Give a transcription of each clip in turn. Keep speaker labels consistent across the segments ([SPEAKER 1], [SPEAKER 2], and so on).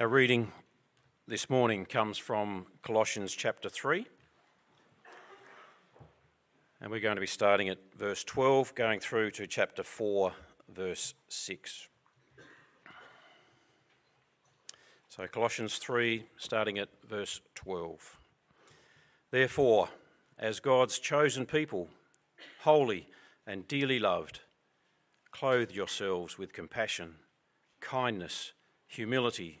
[SPEAKER 1] Our reading this morning comes from Colossians chapter 3. And we're going to be starting at verse 12, going through to chapter 4, verse 6. So, Colossians 3, starting at verse 12. Therefore, as God's chosen people, holy and dearly loved, clothe yourselves with compassion, kindness, humility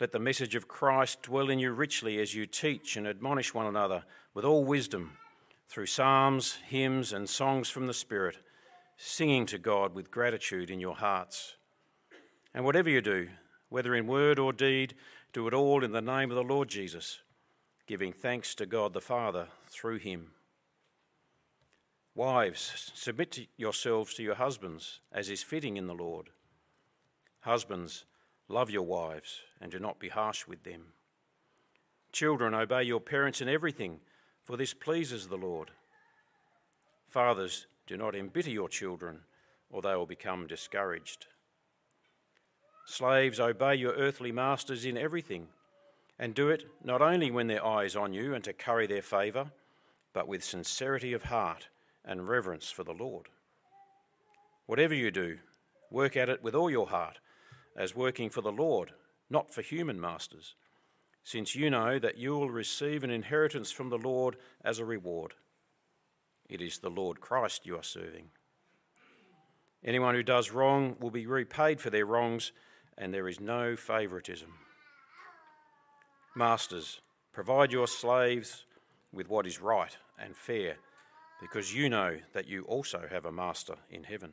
[SPEAKER 1] Let the message of Christ dwell in you richly as you teach and admonish one another with all wisdom through psalms, hymns, and songs from the Spirit, singing to God with gratitude in your hearts. And whatever you do, whether in word or deed, do it all in the name of the Lord Jesus, giving thanks to God the Father through him. Wives, submit yourselves to your husbands as is fitting in the Lord. Husbands, Love your wives and do not be harsh with them. Children, obey your parents in everything, for this pleases the Lord. Fathers, do not embitter your children, or they will become discouraged. Slaves, obey your earthly masters in everything, and do it not only when their eye is on you and to curry their favour, but with sincerity of heart and reverence for the Lord. Whatever you do, work at it with all your heart as working for the Lord, not for human masters, since you know that you will receive an inheritance from the Lord as a reward. It is the Lord Christ you are serving. Anyone who does wrong will be repaid for their wrongs, and there is no favouritism. Masters, provide your slaves with what is right and fair, because you know that you also have a master in heaven.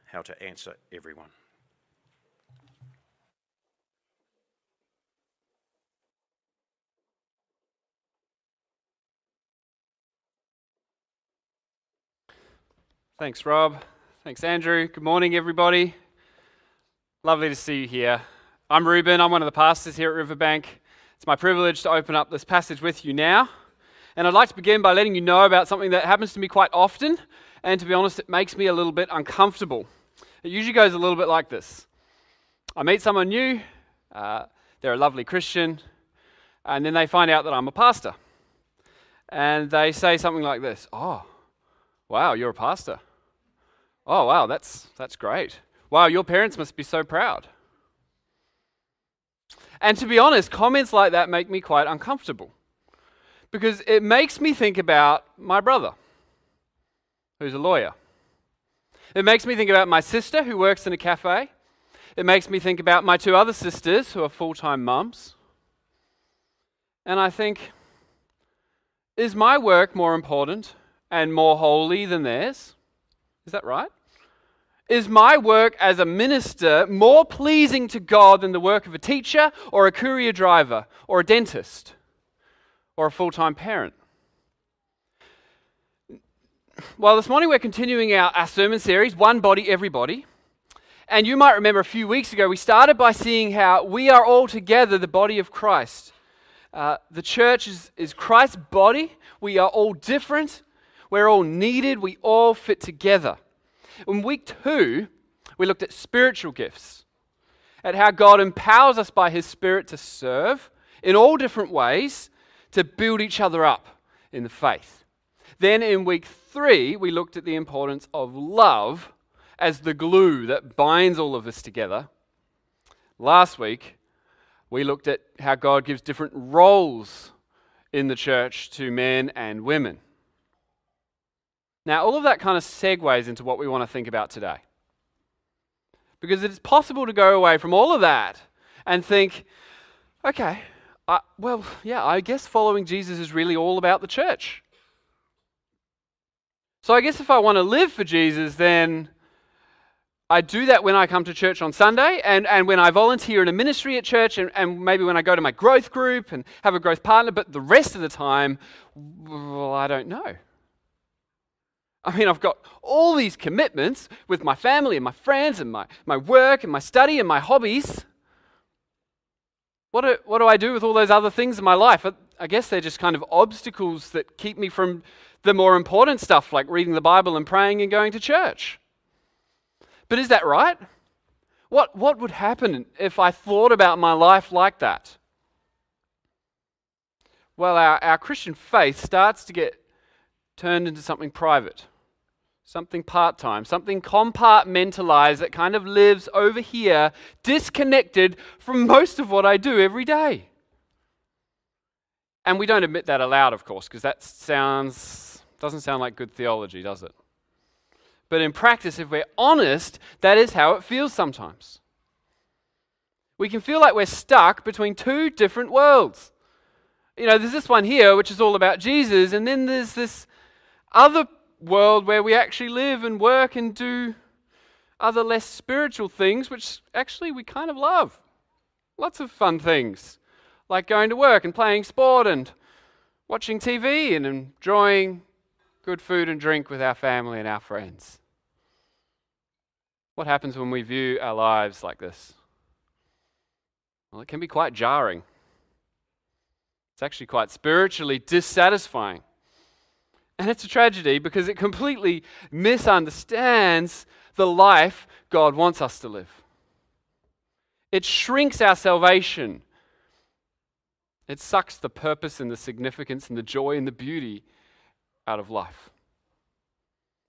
[SPEAKER 1] how to answer everyone.
[SPEAKER 2] Thanks, Rob. Thanks, Andrew. Good morning, everybody. Lovely to see you here. I'm Ruben. I'm one of the pastors here at Riverbank. It's my privilege to open up this passage with you now. And I'd like to begin by letting you know about something that happens to me quite often. And to be honest, it makes me a little bit uncomfortable. It usually goes a little bit like this I meet someone new, uh, they're a lovely Christian, and then they find out that I'm a pastor. And they say something like this Oh, wow, you're a pastor. Oh, wow, that's, that's great. Wow, your parents must be so proud. And to be honest, comments like that make me quite uncomfortable because it makes me think about my brother, who's a lawyer. It makes me think about my sister who works in a cafe. It makes me think about my two other sisters who are full time mums. And I think, is my work more important and more holy than theirs? Is that right? Is my work as a minister more pleasing to God than the work of a teacher or a courier driver or a dentist or a full time parent? Well, this morning we're continuing our, our sermon series, One Body, Everybody. And you might remember a few weeks ago, we started by seeing how we are all together the body of Christ. Uh, the church is, is Christ's body. We are all different. We're all needed. We all fit together. In week two, we looked at spiritual gifts, at how God empowers us by His Spirit to serve in all different ways to build each other up in the faith. Then in week three, we looked at the importance of love as the glue that binds all of this together. Last week, We looked at how God gives different roles in the church to men and women. Now, all of that kind of segues into what we want to think about today. Because it's possible to go away from all of that and think, okay, I, well, yeah, I guess following Jesus is really all about the church. So I guess if I want to live for Jesus, then I do that when I come to church on Sunday and, and when I volunteer in a ministry at church and, and maybe when I go to my growth group and have a growth partner, but the rest of the time, well, I don't know. I mean, I've got all these commitments with my family and my friends and my, my work and my study and my hobbies. What do, what do I do with all those other things in my life? I, guess they're just kind of obstacles that keep me from the more important stuff like reading the Bible and praying and going to church. But is that right? What, what would happen if I thought about my life like that? Well, our, our Christian faith starts to get turned into something private, something part time, something compartmentalized that kind of lives over here, disconnected from most of what I do every day. And we don't admit that aloud, of course, because that sounds doesn't sound like good theology, does it? But in practice, if we're honest, that is how it feels sometimes. We can feel like we're stuck between two different worlds. You know, there's this one here, which is all about Jesus, and then there's this other world where we actually live and work and do other less spiritual things, which actually we kind of love. Lots of fun things, like going to work and playing sport and watching TV and enjoying good food and drink with our family and our friends. What happens when we view our lives like this? Well, it can be quite jarring. It's actually quite spiritually dissatisfying. And it's a tragedy because it completely misunderstands the life God wants us to live. It shrinks our salvation. It sucks the purpose and the significance and the joy and the beauty out of life.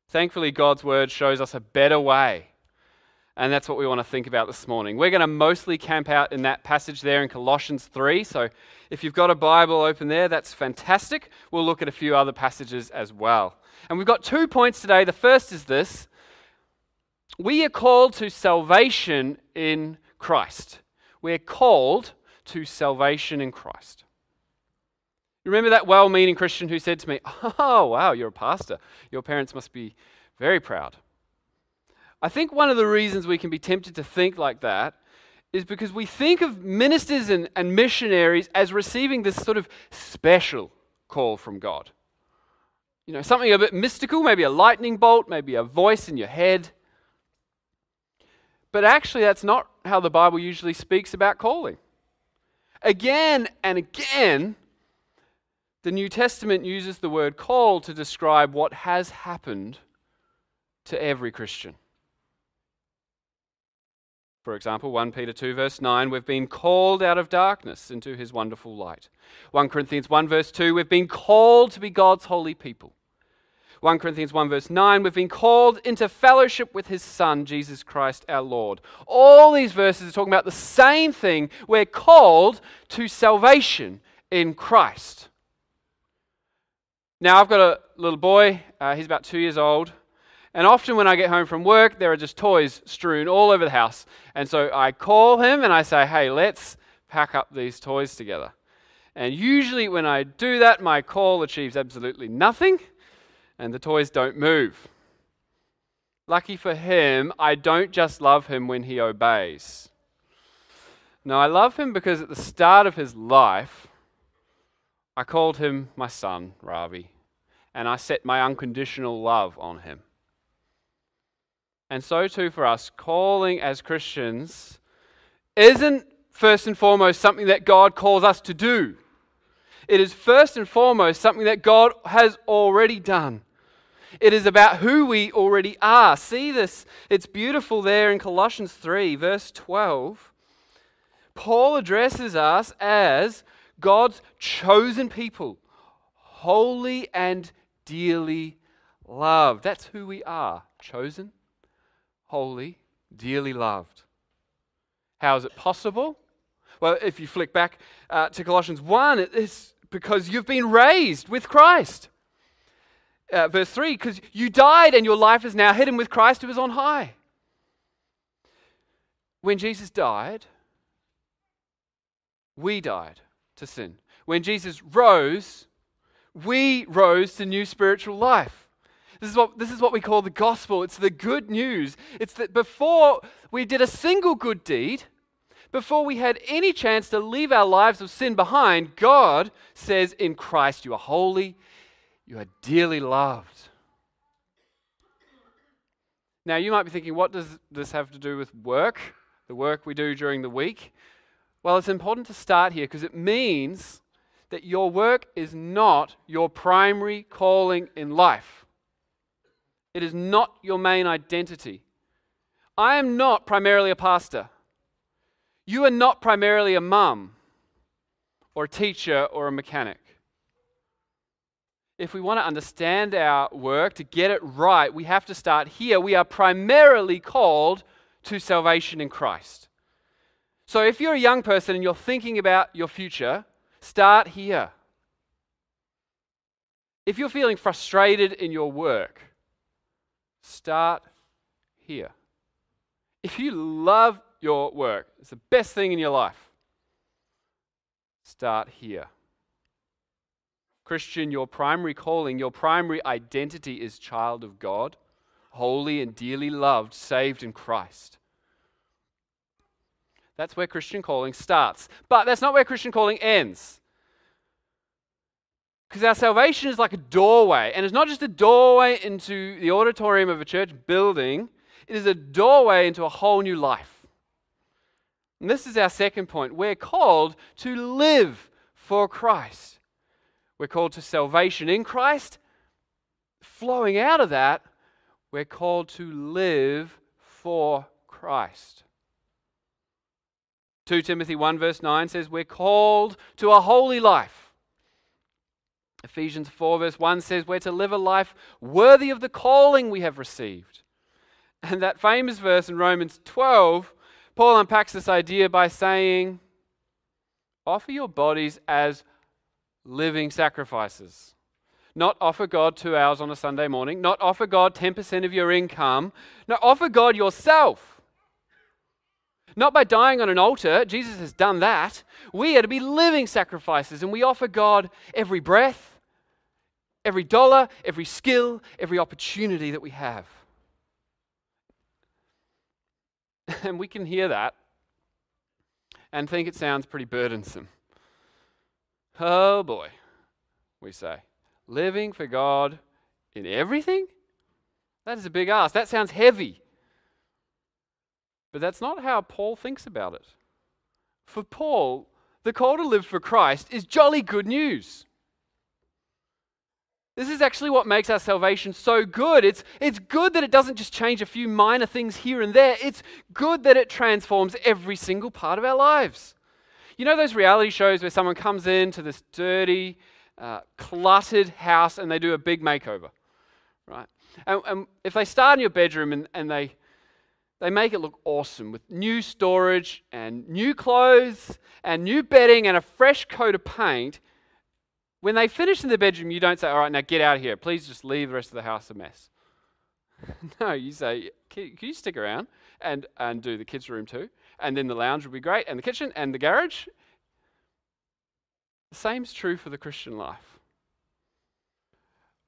[SPEAKER 2] Thankfully, God's word shows us a better way and that's what we want to think about this morning. We're going to mostly camp out in that passage there in Colossians 3. So if you've got a Bible open there, that's fantastic. We'll look at a few other passages as well. And we've got two points today. The first is this we are called to salvation in Christ. We're called to salvation in Christ. Remember that well meaning Christian who said to me, Oh, wow, you're a pastor. Your parents must be very proud. I think one of the reasons we can be tempted to think like that is because we think of ministers and, and missionaries as receiving this sort of special call from God. You know, something a bit mystical, maybe a lightning bolt, maybe a voice in your head. But actually, that's not how the Bible usually speaks about calling. Again and again, the New Testament uses the word call to describe what has happened to every Christian. For example, 1 Peter 2, verse 9, we've been called out of darkness into his wonderful light. 1 Corinthians 1, verse 2, we've been called to be God's holy people. 1 Corinthians 1, verse 9, we've been called into fellowship with his Son, Jesus Christ our Lord. All these verses are talking about the same thing. We're called to salvation in Christ. Now, I've got a little boy, uh, he's about two years old. And often when I get home from work, there are just toys strewn all over the house. And so I call him and I say, hey, let's pack up these toys together. And usually when I do that, my call achieves absolutely nothing and the toys don't move. Lucky for him, I don't just love him when he obeys. No, I love him because at the start of his life, I called him my son, Ravi, and I set my unconditional love on him. And so too for us, calling as Christians isn't first and foremost something that God calls us to do. It is first and foremost something that God has already done. It is about who we already are. See this? It's beautiful there in Colossians 3, verse 12. Paul addresses us as God's chosen people, holy and dearly loved. That's who we are chosen holy, dearly loved. How is it possible? Well, if you flick back uh, to Colossians 1, it's because you've been raised with Christ. Uh, verse 3 because you died and your life is now hidden with Christ who is on high. When Jesus died, we died to sin. When Jesus rose, we rose to new spiritual life. This is, what, this is what we call the gospel. It's the good news. It's that before we did a single good deed, before we had any chance to leave our lives of sin behind, God says, In Christ you are holy, you are dearly loved. Now, you might be thinking, what does this have to do with work, the work we do during the week? Well, it's important to start here because it means that your work is not your primary calling in life. It is not your main identity. I am not primarily a pastor. You are not primarily a mum or a teacher or a mechanic. If we want to understand our work, to get it right, we have to start here. We are primarily called to salvation in Christ. So if you're a young person and you're thinking about your future, start here. If you're feeling frustrated in your work, start here. If you love your work, it's the best thing in your life, start here. Christian, your primary calling, your primary identity is child of God, holy and dearly loved, saved in Christ. That's where Christian calling starts. But that's not where Christian calling ends. Because our salvation is like a doorway. And it's not just a doorway into the auditorium of a church building, it is a doorway into a whole new life. And this is our second point. We're called to live for Christ. We're called to salvation in Christ. Flowing out of that, we're called to live for Christ. 2 Timothy 1, verse 9 says, We're called to a holy life. Ephesians 4, verse 1 says, We're to live a life worthy of the calling we have received. And that famous verse in Romans 12, Paul unpacks this idea by saying, Offer your bodies as living sacrifices. Not offer God two hours on a Sunday morning, not offer God 10% of your income, no, offer God yourself not by dying on an altar, Jesus has done that. We are to be living sacrifices, and we offer God every breath, every dollar, every skill, every opportunity that we have. And we can hear that and think it sounds pretty burdensome. Oh boy, we say. Living for God in everything? That is a big ask. That sounds heavy. But that's not how Paul thinks about it. For Paul, the call to live for Christ is jolly good news. This is actually what makes our salvation so good. It's, it's good that it doesn't just change a few minor things here and there, it's good that it transforms every single part of our lives. You know those reality shows where someone comes into this dirty, uh, cluttered house and they do a big makeover, right? And, and if they start in your bedroom and, and they they make it look awesome with new storage and new clothes and new bedding and a fresh coat of paint. When they finish in the bedroom, you don't say, All right, now get out of here. Please just leave the rest of the house a mess. no, you say, Can you stick around and, and do the kids' room too? And then the lounge will be great, and the kitchen and the garage. The same's true for the Christian life.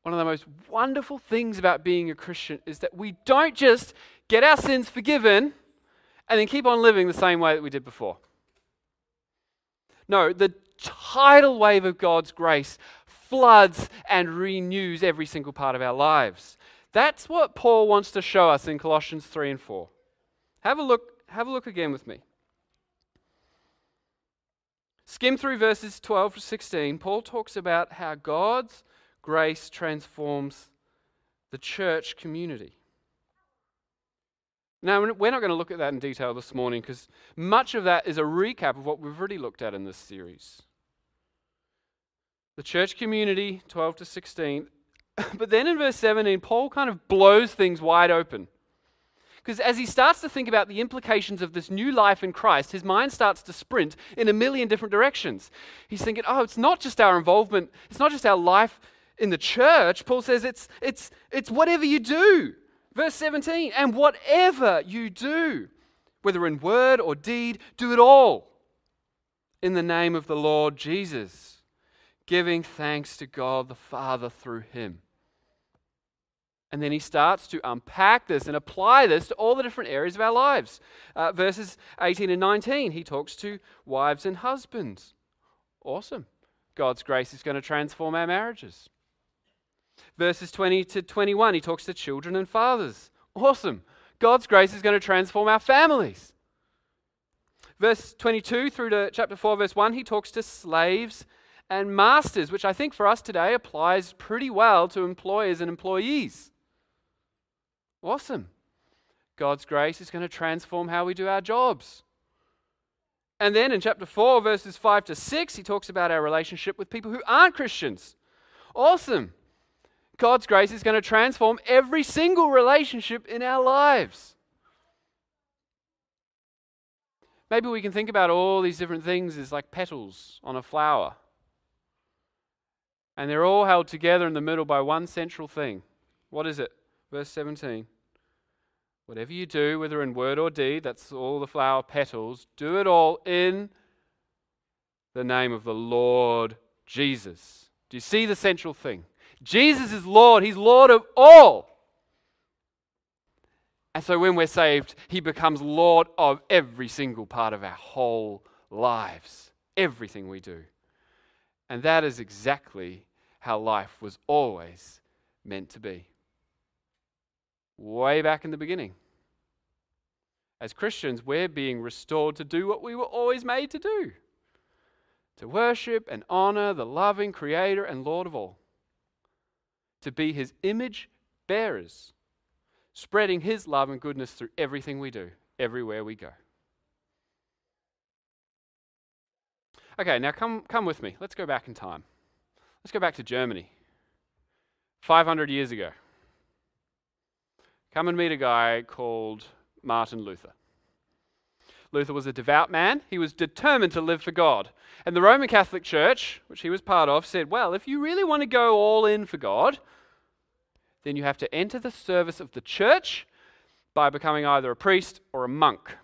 [SPEAKER 2] One of the most wonderful things about being a Christian is that we don't just get our sins forgiven and then keep on living the same way that we did before. No, the tidal wave of God's grace floods and renews every single part of our lives. That's what Paul wants to show us in Colossians 3 and 4. Have a look, have a look again with me. Skim through verses 12 to 16. Paul talks about how God's grace transforms the church community. Now, we're not going to look at that in detail this morning because much of that is a recap of what we've already looked at in this series. The church community, 12 to 16. But then in verse 17, Paul kind of blows things wide open. Because as he starts to think about the implications of this new life in Christ, his mind starts to sprint in a million different directions. He's thinking, oh, it's not just our involvement, it's not just our life in the church. Paul says it's, it's, it's whatever you do. Verse 17, and whatever you do, whether in word or deed, do it all in the name of the Lord Jesus, giving thanks to God the Father through him. And then he starts to unpack this and apply this to all the different areas of our lives. Uh, verses 18 and 19, he talks to wives and husbands. Awesome. God's grace is going to transform our marriages. Verses 20 to 21, he talks to children and fathers. Awesome. God's grace is going to transform our families. Verse 22 through to chapter 4, verse 1, he talks to slaves and masters, which I think for us today applies pretty well to employers and employees. Awesome. God's grace is going to transform how we do our jobs. And then in chapter 4, verses 5 to 6, he talks about our relationship with people who aren't Christians. Awesome. God's grace is going to transform every single relationship in our lives. Maybe we can think about all these different things as like petals on a flower. And they're all held together in the middle by one central thing. What is it? Verse 17. Whatever you do, whether in word or deed, that's all the flower petals, do it all in the name of the Lord Jesus. Do you see the central thing? Jesus is Lord, He's Lord of all. And so when we're saved, He becomes Lord of every single part of our whole lives, everything we do. And that is exactly how life was always meant to be way back in the beginning. As Christians, we're being restored to do what we were always made to do to worship and honor the loving Creator and Lord of all, to be His image bearers, spreading His love and goodness through everything we do, everywhere we go. Okay, now come, come with me. Let's go back in time. Let's go back to Germany. 500 years ago. Come and meet a guy called Martin Luther. Luther was a devout man. He was determined to live for God. And the Roman Catholic Church, which he was part of, said, well, if you really want to go all in for God, then you have to enter the service of the church by becoming either a priest or a monk.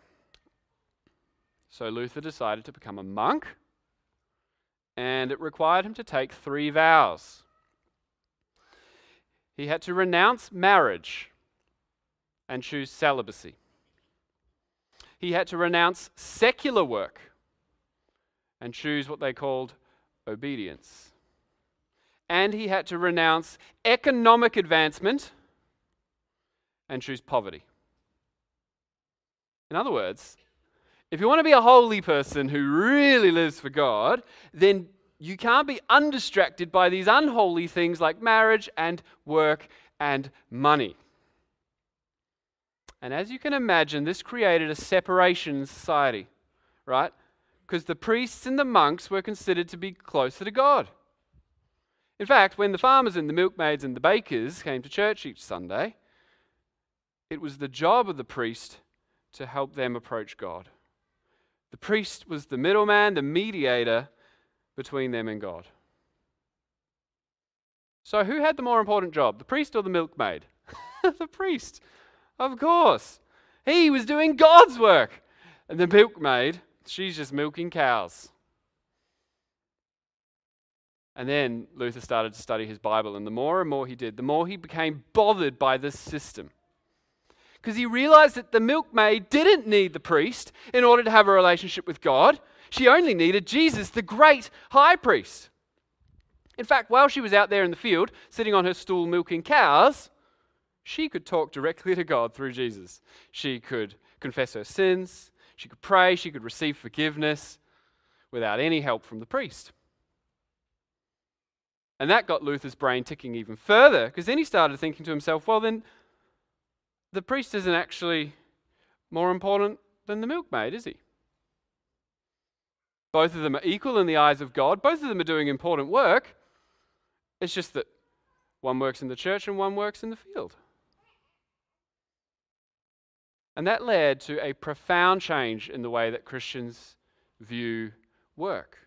[SPEAKER 2] So Luther decided to become a monk, and it required him to take three vows. He had to renounce marriage and choose celibacy. He had to renounce secular work and choose what they called obedience. And he had to renounce economic advancement and choose poverty. In other words, if you want to be a holy person who really lives for God, then you can't be undistracted by these unholy things like marriage and work and money. And as you can imagine, this created a separation in society, right? Because the priests and the monks were considered to be closer to God. In fact, when the farmers and the milkmaids and the bakers came to church each Sunday, it was the job of the priest to help them approach God. The priest was the middleman, the mediator between them and God. So, who had the more important job, the priest or the milkmaid? the priest. Of course. He was doing God's work. And the milkmaid, she's just milking cows. And then Luther started to study his Bible, and the more and more he did, the more he became bothered by this system. Because he realized that the milkmaid didn't need the priest in order to have a relationship with God. She only needed Jesus, the great high priest. In fact, while she was out there in the field, sitting on her stool milking cows, she could talk directly to God through Jesus. She could confess her sins, she could pray, she could receive forgiveness without any help from the priest. And that got Luther's brain ticking even further because then he started thinking to himself, well, then the priest isn't actually more important than the milkmaid, is he? Both of them are equal in the eyes of God, both of them are doing important work. It's just that one works in the church and one works in the field. And that led to a profound change in the way that Christians view work.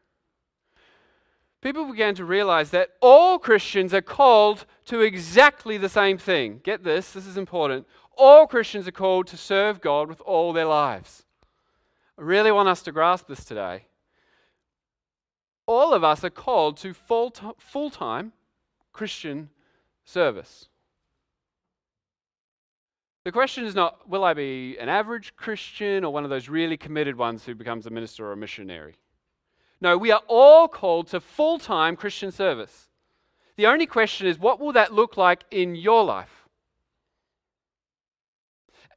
[SPEAKER 2] People began to realize that all Christians are called to exactly the same thing. Get this, this is important. All Christians are called to serve God with all their lives. I really want us to grasp this today. All of us are called to full time Christian service. The question is not, will I be an average Christian or one of those really committed ones who becomes a minister or a missionary? No, we are all called to full time Christian service. The only question is, what will that look like in your life?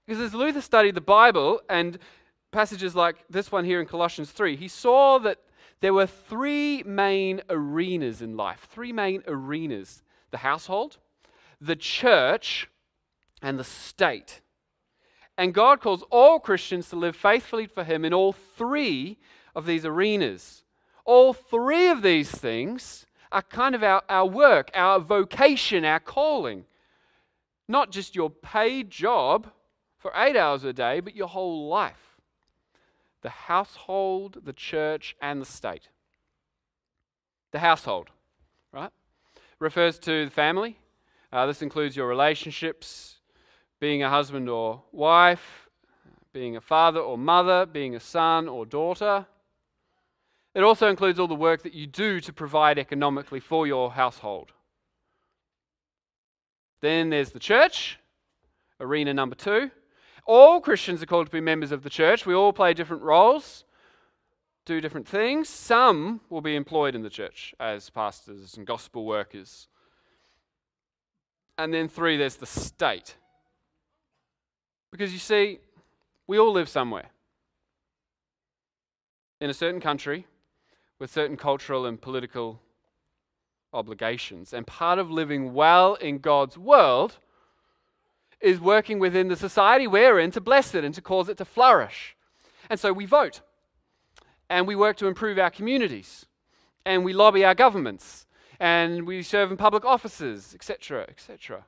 [SPEAKER 2] Because as Luther studied the Bible and passages like this one here in Colossians 3, he saw that there were three main arenas in life, three main arenas the household, the church, and the state. And God calls all Christians to live faithfully for Him in all three of these arenas. All three of these things are kind of our, our work, our vocation, our calling. Not just your paid job for eight hours a day, but your whole life the household, the church, and the state. The household, right? Refers to the family. Uh, this includes your relationships, being a husband or wife, being a father or mother, being a son or daughter. It also includes all the work that you do to provide economically for your household. Then there's the church, arena number two. All Christians are called to be members of the church. We all play different roles, do different things. Some will be employed in the church as pastors and gospel workers. And then three, there's the state. Because you see, we all live somewhere. In a certain country, with certain cultural and political obligations. And part of living well in God's world is working within the society we're in to bless it and to cause it to flourish. And so we vote. And we work to improve our communities. And we lobby our governments. And we serve in public offices, etc., etc.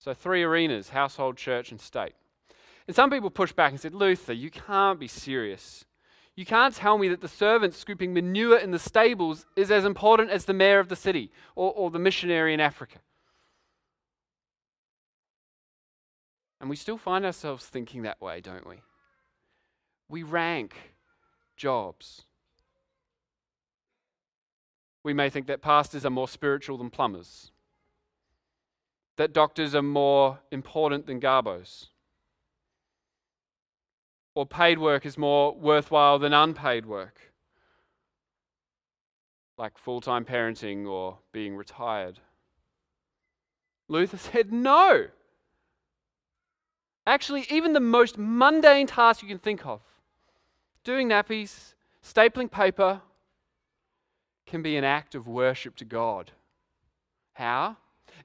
[SPEAKER 2] So, three arenas household, church, and state. And some people push back and said, Luther, you can't be serious. You can't tell me that the servant scooping manure in the stables is as important as the mayor of the city or, or the missionary in Africa. And we still find ourselves thinking that way, don't we? We rank jobs. We may think that pastors are more spiritual than plumbers that doctors are more important than garbos. Or paid work is more worthwhile than unpaid work, like full time parenting or being retired. Luther said no. Actually, even the most mundane task you can think of, doing nappies, stapling paper, can be an act of worship to God. How?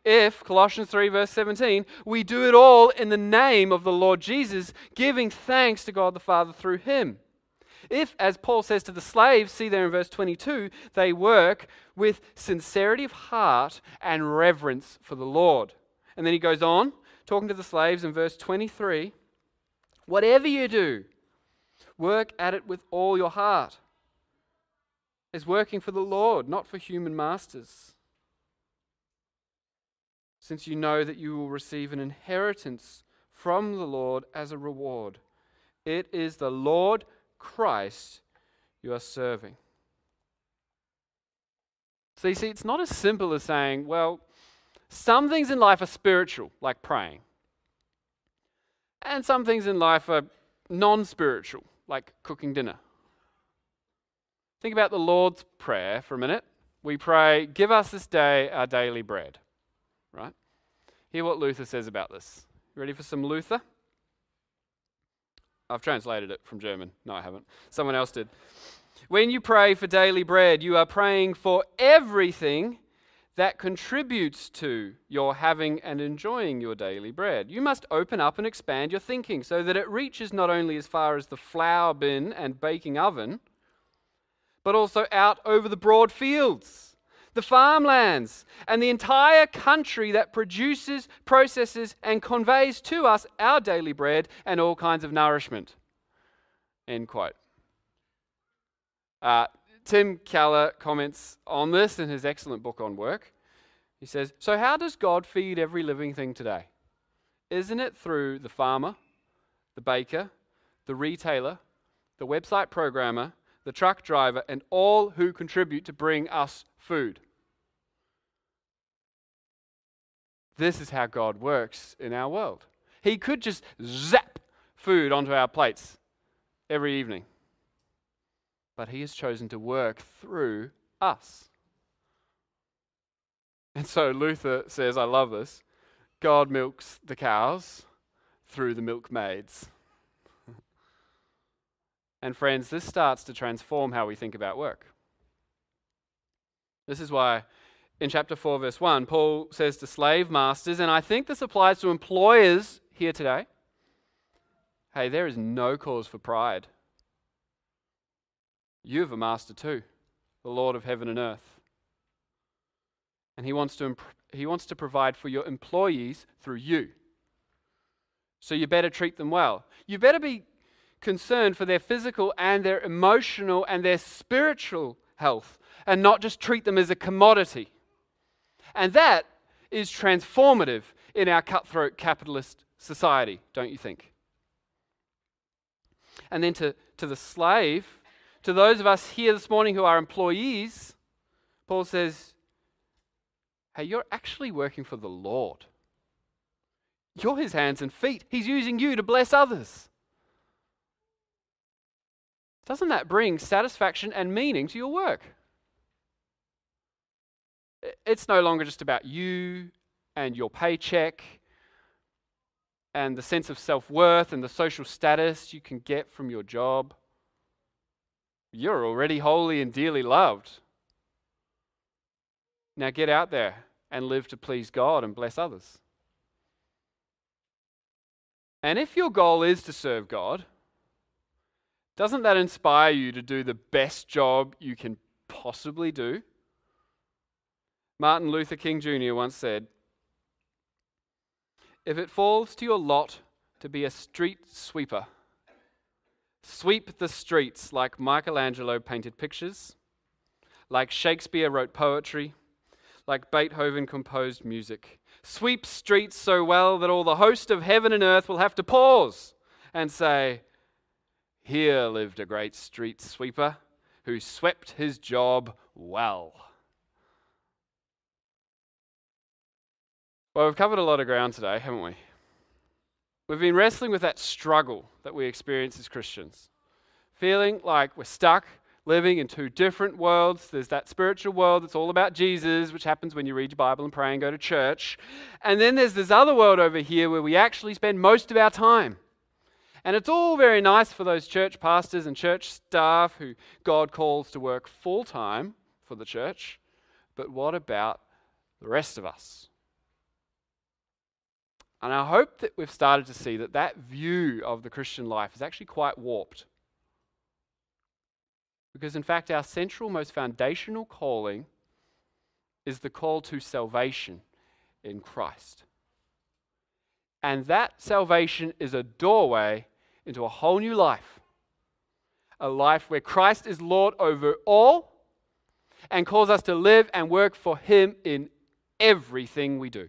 [SPEAKER 2] If, Colossians 3, verse 17, we do it all in the name of the Lord Jesus, giving thanks to God the Father through him. If, as Paul says to the slaves, see there in verse 22, they work with sincerity of heart and reverence for the Lord. And then he goes on, talking to the slaves in verse 23 whatever you do, work at it with all your heart. As working for the Lord, not for human masters since you know that you will receive an inheritance from the Lord as a reward. It is the Lord Christ you are serving. So you see, it's not as simple as saying, well, some things in life are spiritual, like praying, and some things in life are non spiritual, like cooking dinner. Think about the Lord's Prayer for a minute. We pray, Give us this day our daily bread right? Hear what Luther says about this. Ready for some Luther? I've translated it from German. No, I haven't. Someone else did. When you pray for daily bread, you are praying for everything that contributes to your having and enjoying your daily bread. You must open up and expand your thinking so that it reaches not only as far as the flour bin and baking oven, but also out over the broad fields the farmlands, and the entire country that produces, processes, and conveys to us our daily bread and all kinds of nourishment. End quote. Uh, Tim Keller comments on this in his excellent book on work. He says, So, how does God feed every living thing today? Isn't it through the farmer, the baker, the retailer, the website programmer, the truck driver, and all who contribute to bring us food? This is how God works in our world. He could just zap food onto our plates every evening, but He has chosen to work through us. And so Luther says, I love this God milks the cows through the milkmaids. and friends, this starts to transform how we think about work. This is why in chapter 4, verse 1, Paul says to slave masters, and I think this applies to employers here today hey, there is no cause for pride. You have a master too, the Lord of heaven and earth. And he wants to, imp- he wants to provide for your employees through you. So you better treat them well. You better be concerned for their physical and their emotional and their spiritual health and not just treat them as a commodity. And that is transformative in our cutthroat capitalist society, don't you think? And then to, to the slave, to those of us here this morning who are employees, Paul says, Hey, you're actually working for the Lord. You're his hands and feet. He's using you to bless others. Doesn't that bring satisfaction and meaning to your work? It's no longer just about you and your paycheck and the sense of self worth and the social status you can get from your job. You're already holy and dearly loved. Now get out there and live to please God and bless others. And if your goal is to serve God, doesn't that inspire you to do the best job you can possibly do? Martin Luther King Jr. once said, If it falls to your lot to be a street sweeper, sweep the streets like Michelangelo painted pictures, like Shakespeare wrote poetry, like Beethoven composed music. Sweep streets so well that all the host of heaven and earth will have to pause and say, Here lived a great street sweeper who swept his job well. Well, we've covered a lot of ground today, haven't we? We've been wrestling with that struggle that we experience as Christians, feeling like we're stuck living in two different worlds. There's that spiritual world that's all about Jesus, which happens when you read your Bible and pray and go to church. And then there's this other world over here where we actually spend most of our time. And it's all very nice for those church pastors and church staff who God calls to work full time for the church. But what about the rest of us? And I hope that we've started to see that that view of the Christian life is actually quite warped. Because, in fact, our central, most foundational calling is the call to salvation in Christ. And that salvation is a doorway into a whole new life. A life where Christ is Lord over all and calls us to live and work for Him in everything we do.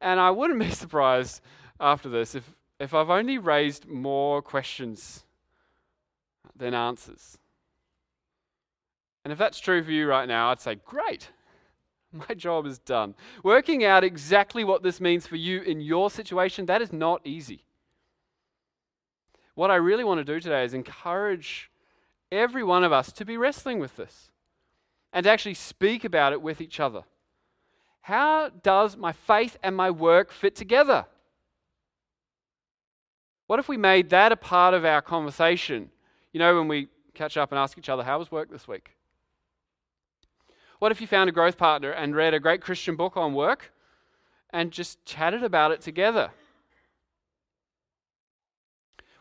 [SPEAKER 2] And I wouldn't be surprised after this if, if I've only raised more questions than answers. And if that's true for you right now, I'd say, great, my job is done. Working out exactly what this means for you in your situation, that is not easy. What I really want to do today is encourage every one of us to be wrestling with this and to actually speak about it with each other. How does my faith and my work fit together? What if we made that a part of our conversation you know, when we catch up and ask each other, How was work this week? What if you found a growth partner and read a great Christian book on work and just chatted about it together?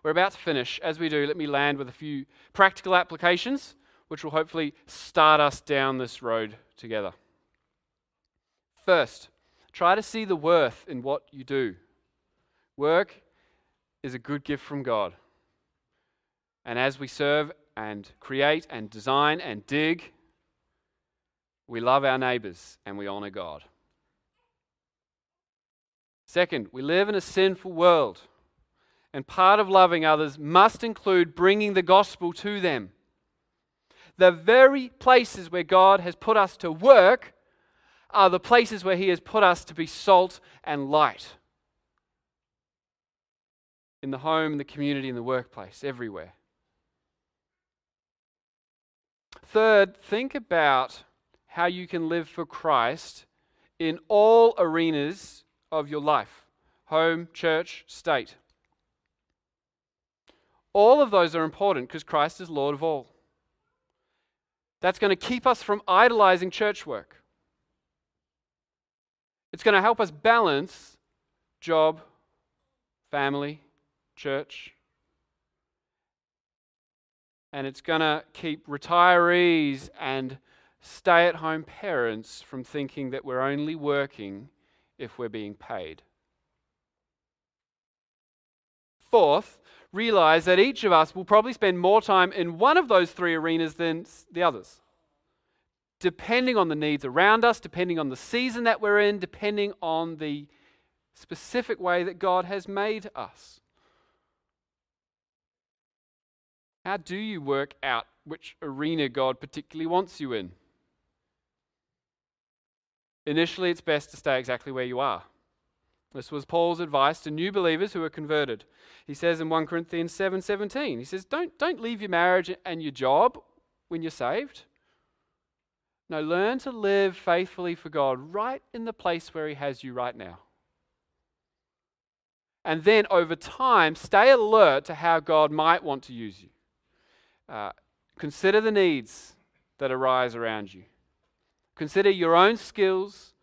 [SPEAKER 2] We're about to finish. As we do, let me land with a few practical applications which will hopefully start us down this road together. First, try to see the worth in what you do. Work is a good gift from God. And as we serve and create and design and dig, we love our neighbors and we honor God. Second, we live in a sinful world. And part of loving others must include bringing the gospel to them. The very places where God has put us to work are the places where He has put us to be salt and light. In the home, in the community, in the workplace, everywhere. Third, think about how you can live for Christ in all arenas of your life home, church, state. All of those are important because Christ is Lord of all. That's going to keep us from idolizing church work. It's going to help us balance job, family, church. And it's going to keep retirees and stay at home parents from thinking that we're only working if we're being paid. Fourth, realize that each of us will probably spend more time in one of those three arenas than the others. Depending on the needs around us, depending on the season that we're in, depending on the specific way that God has made us. How do you work out which arena God particularly wants you in? Initially, it's best to stay exactly where you are. This was Paul's advice to new believers who were converted. He says in 1 Corinthians 7 17, he says, don't, don't leave your marriage and your job when you're saved. No, learn to live faithfully for God right in the place where He has you right now. And then over time, stay alert to how God might want to use you. Uh, consider the needs that arise around you. Consider your own skills,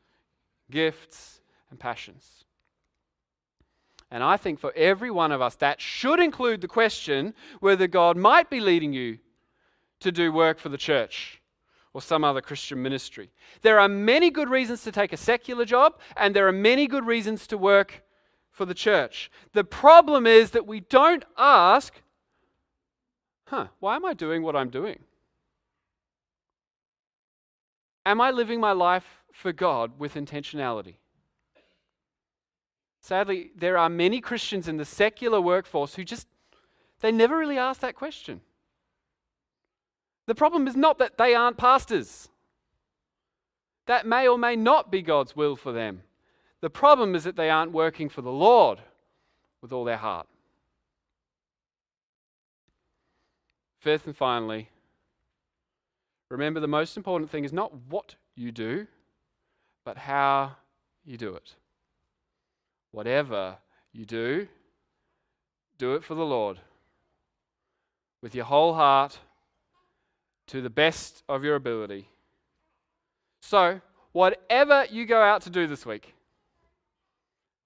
[SPEAKER 2] gifts, and passions. And I think for every one of us, that should include the question whether God might be leading you to do work for the church or some other Christian ministry. There are many good reasons to take a secular job, and there are many good reasons to work for the church. The problem is that we don't ask, huh, why am I doing what I'm doing? Am I living my life for God with intentionality? Sadly, there are many Christians in the secular workforce who just, they never really ask that question. The problem is not that they aren't pastors. That may or may not be God's will for them. The problem is that they aren't working for the Lord with all their heart. Fifth and finally, Remember, the most important thing is not what you do, but how you do it. Whatever you do, do it for the Lord with your whole heart to the best of your ability. So, whatever you go out to do this week,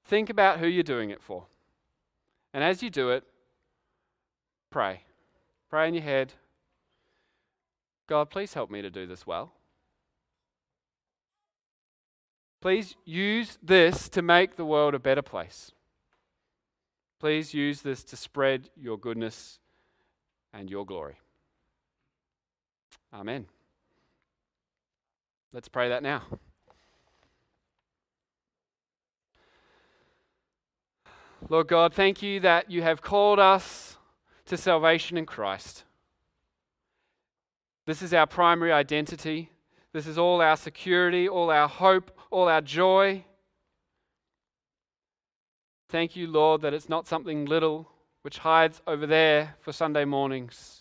[SPEAKER 2] think about who you're doing it for. And as you do it, pray. Pray in your head. God, please help me to do this well. Please use this to make the world a better place. Please use this to spread your goodness and your glory. Amen. Let's pray that now. Lord God, thank you that you have called us to salvation in Christ. This is our primary identity. This is all our security, all our hope, all our joy. Thank you, Lord, that it's not something little which hides over there for Sunday mornings.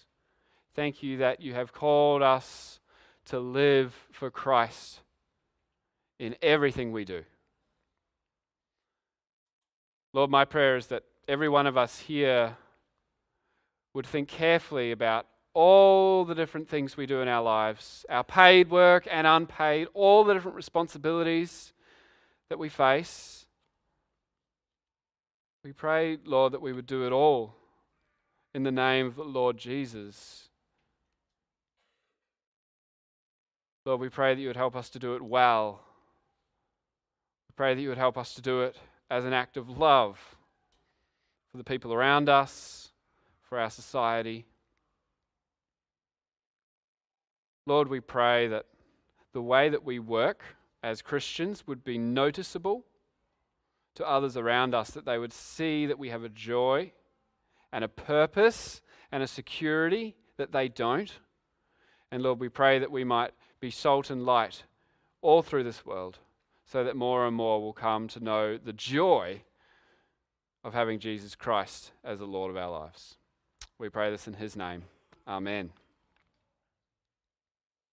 [SPEAKER 2] Thank you that you have called us to live for Christ in everything we do. Lord, my prayer is that every one of us here would think carefully about all the different things we do in our lives, our paid work and unpaid, all the different responsibilities that we face. We pray, Lord, that we would do it all in the name of the Lord Jesus. Lord, we pray that you would help us to do it well. We pray that you would help us to do it as an act of love for the people around us, for our society. Lord, we pray that the way that we work as Christians would be noticeable to others around us, that they would see that we have a joy and a purpose and a security that they don't. And Lord, we pray that we might be salt and light all through this world so that more and more will come to know the joy of having Jesus Christ as the Lord of our lives. We pray this in his name. Amen.